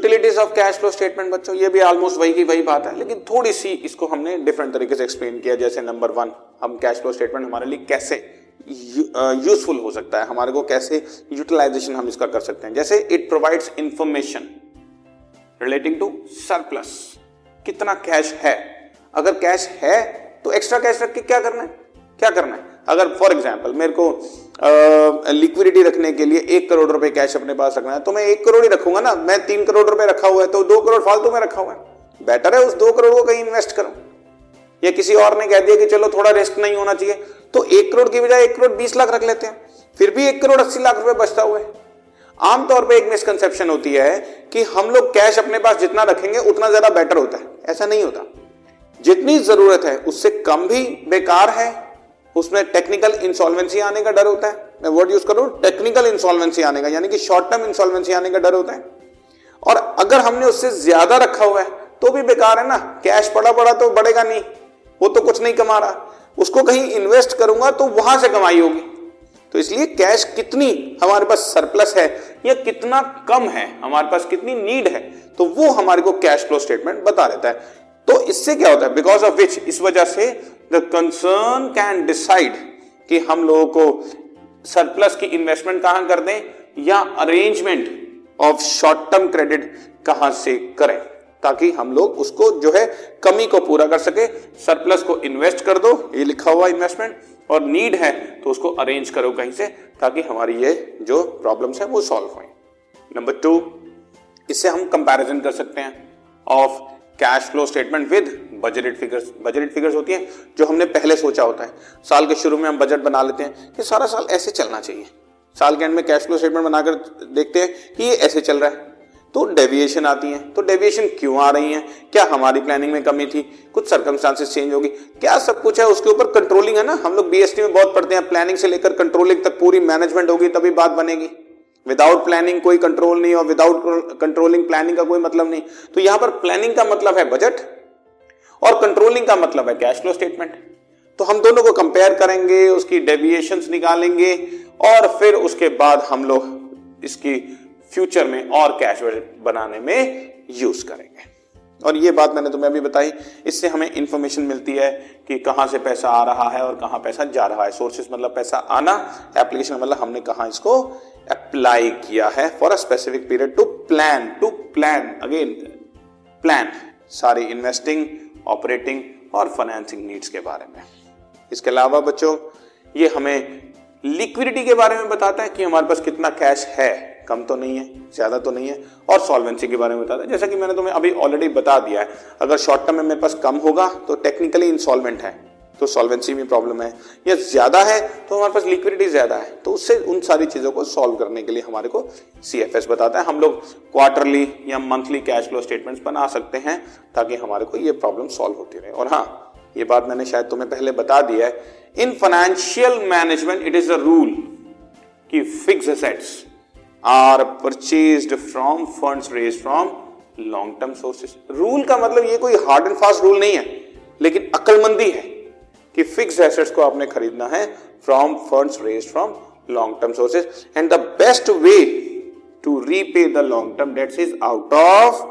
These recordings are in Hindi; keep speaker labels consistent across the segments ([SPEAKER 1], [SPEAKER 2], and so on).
[SPEAKER 1] Utilities of cash flow statement बच्चों, ये भी ऑलमोस्ट वही की वही बात है। लेकिन थोड़ी सी इसको हमने डिफरेंट तरीके से एक्सप्लेन किया, जैसे नंबर वन हम कैश फ्लो स्टेटमेंट हमारे लिए कैसे यूजफुल हो सकता है, हमारे को कैसे यूटिलाइजेशन हम इसका कर सकते हैं। जैसे it provides information relating to surplus कितना कैश है? अगर कैश है तो एक्स्ट्रा कैश रख के क्या करना है? क्या करना है? अगर फॉर एग्ज़ाम्पल मेरे को लिक्विडिटी रखने के लिए एक करोड़ रुपए कैश अपने पास रखना है तो मैं एक करोड़ ही रखूँगा ना। मैं तीन करोड़ रुपए रखा हुआ है तो दो करोड़ फालतू में रखा हुआ है। बेटर है उस दो करोड़ को कहीं इन्वेस्ट करो। या किसी और ने कह दिया कि चलो, थोड़ा रिस्क नहीं होना चाहिए। तो एक करोड़ की बजाय एक करोड़ बीस लाख रख लेते हैं। फिर भी एक करोड़ अस्सी लाख रुपए बचता हुआ है। आमतौर पर एक मिसकंसेप्शन होती है कि हम लोग कैश अपने पास जितना रखेंगे, उतना ज़्यादा बेटर होता है। ऐसा नहीं होता। जितनी ज़रूरत है, उससे कम भी बेकार है उसमें टेक्निकल इंसॉल्वेंसी आने का डर होता है। मैं वर्ड यूज़ करूँ टेक्निकल इंसॉल्वेंसी आने का, यानी कि शॉर्ट टर्म इंसॉल्वेंसी आने का डर होता है। और अगर हमने उससे ज़्यादा रखा हुआ है तो भी बेकार है ना। कैश पड़ा पड़ा तो बढ़ेगा नहीं। वो तो कुछ नहीं कमा रहा। उसको कहीं इन्वेस्ट करूँगा तो वहाँ से कमाई होगी। तो इसलिए कैश कितनी हमारे पास सरप्लस है या कितना कम है, हमारे पास कितनी नीड है तो वो हमारे को कैश फ्लो स्टेटमेंट बता देता है। तो इससे क्या होता है? बिकॉज़ ऑफ़ विच इस वजह से द कंसर्न कैन डिसाइड कि हम लोगों को सरप्लस की इन्वेस्टमेंट कहाँ कर दें या arrangement of short term credit कहाँ से करें, ताकि हम लोग उसको जो है कमी को पूरा कर सके। सरप्लस को इन्वेस्ट कर दो, ये लिखा हुआ इन्वेस्टमेंट, और नीड है तो उसको अरेंज करो कहीं से, ताकि हमारी ये जो प्रॉब्लम्स है वो सॉल्व हो नंबर टू, इससे हम कंपैरिजन कर सकते हैं, of cash flow statement with budgeted figures budgeted figures होती हैं जो हमने पहले सोचा होता है। साल के शुरू में हम बजट बना लेते हैं कि सारा साल ऐसे चलना चाहिए। साल के एंड में कैश फ्लो स्टेटमेंट बनाकर देखते हैं कि ये ऐसे चल रहा है। तो डेविएशन आती है। तो डेविएशन क्यों आ रही है? क्या हमारी प्लानिंग में कमी थी? कुछ सर्कमस्टांसेस चेंज होगी। क्या सब कुछ है? उसके ऊपर कंट्रोलिंग है ना? हम लोग बीएसटी में बहुत पढ़ते हैं। प्लानिंग से लेकर कंट्रोलिंग तक पूरी मैनेजमेंट होगी, तभी बात बनेगी। विदाउट प्लानिंग कोई कंट्रोल नहीं और विदाउट कंट्रोलिंग प्लानिंग का कोई मतलब नहीं। तो यहाँ पर प्लानिंग का मतलब है बजट और कंट्रोलिंग का मतलब है कैश फ्लो स्टेटमेंट तो हम दोनों को कंपेयर करेंगे, उसकी डेविएशंस निकालेंगे और फिर उसके बाद हम लोग इसकी फ्यूचर में और कैश बनाने में यूज़ करेंगे। और ये बात मैंने तुम्हें अभी बताई, इससे हमें इंफॉर्मेशन मिलती है कि कहाँ से पैसा आ रहा है और कहाँ पैसा जा रहा है। सोर्सेस मतलब पैसा आना एप्लीकेशन मतलब हमने कहा इसको अप्लाई किया है for a specific period to plan to plan again plan सारी इन्वेस्टिंग ऑपरेटिंग और फाइनेंसिंग नीड्स के बारे में। इसके अलावा बच्चों, ये हमें लिक्विडिटी के बारे में बताता है कि हमारे पास कितना कैश है। कम तो नहीं है, ज़्यादा तो नहीं है। और सॉल्वेंसी के बारे में बताता है। जैसा कि मैंने तुम्हें अभी ऑलरेडी बता दिया है, अगर शॉर्ट टर्म में मेरे पास कम होगा तो टेक्निकली इंसॉल्वेंट है तो सॉल्वेंसी में प्रॉब्लम है। या ज़्यादा है तो हमारे पास लिक्विडिटी ज़्यादा है। तो उससे उन सारी चीज़ों को सॉल्व करने के लिए हमारे को सी एफ़ एस बताता है। हम लोग क्वार्टरली या मंथली कैश फ्लो स्टेटमेंट्स बना सकते हैं, ताकि हमारे को ये प्रॉब्लम सॉल्व होती रहे। और हाँ ये बात मैंने शायद तुम्हें पहले बता दिया है। In financial management it is a rule कि fix assets are purchase from funds raise from long term sources rule का मतलब ये कोई हार्ड एंड फास्ट रूल नहीं है, लेकिन अकलमंदी है कि फिक्स एसेट्स को आपने खरीदना है from funds raise from long term sources and the best way to repay the long term debts is out of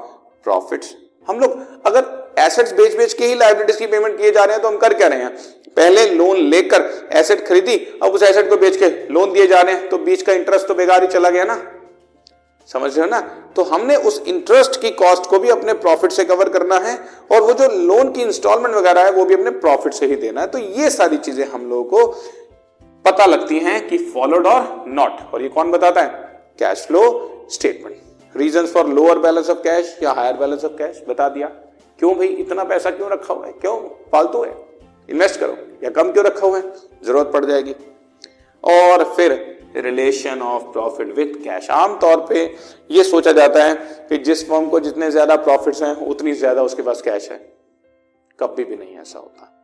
[SPEAKER 1] profit हम लोग अगर एसेट्स बेच बेच के ही लाइबिलिटीज की पेमेंट किए जा रहे हैं तो हम कर क्या रहे हैं? पहले लोन लेकर एसेट खरीदी, अब उस एसेट को बेच के लोन दिए जा रहे हैं तो बीच का इंटरेस्ट तो बेकार ही चला गया ना। समझ रहे हो ना? तो हमने उस इंटरेस्ट की कॉस्ट को भी अपने प्रॉफिट से कवर करना है, और वो जो लोन की इंस्टॉलमेंट वगैरह है, वो भी अपने प्रॉफिट से ही देना है। तो ये सारी चीज़ें हम लोगों को पता लगती हैं कि फॉलोड और नॉट और ये कौन बताता है? Cash flow statement reason for lower balance of cash या हायर बैलेंस ऑफ़ कैश बता दिया। क्यों भाई इतना पैसा क्यों रखा हुआ है? क्यों? फालतू है। इन्वेस्ट करो। या कम क्यों रखा हुआ है? ज़रूरत पड़ जाएगी। और फिर relation of profit with cash आमतौर पे ये सोचा जाता है कि जिस फॉर्म को जितने ज़्यादा प्रॉफिट्स हैं, उतनी ज़्यादा उसके पास कैश है। कभी भी नहीं ऐसा होता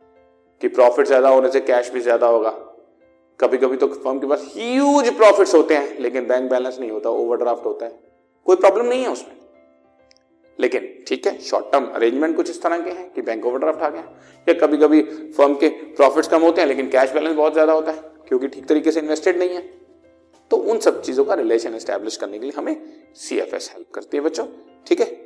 [SPEAKER 1] कि प्रॉफिट ज़्यादा होने से कैश भी ज़्यादा होगा। कभी कभी तो फर्म के पास ह्यूज प्रॉफिट्स होते हैं, लेकिन बैंक बैलेंस नहीं होता ओवरड्राफ्ट होता है। कोई प्रॉब्लम नहीं है उसमें। लेकिन, ठीक है शॉर्ट टर्म अरेंजमेंट कुछ इस तरह के हैं कि बैंक ओवरड्राफ्ट आ गया। या कभी कभी फर्म के प्रॉफिट्स कम होते हैं, लेकिन कैश बैलेंस बहुत ज़्यादा होता है, क्योंकि ठीक तरीके से इन्वेस्टेड नहीं है। तो उन सब चीज़ों का रिलेशन एस्टेब्लिश करने के लिए हमें सी एफ़ एस हेल्प करती है, बच्चों, ठीक है?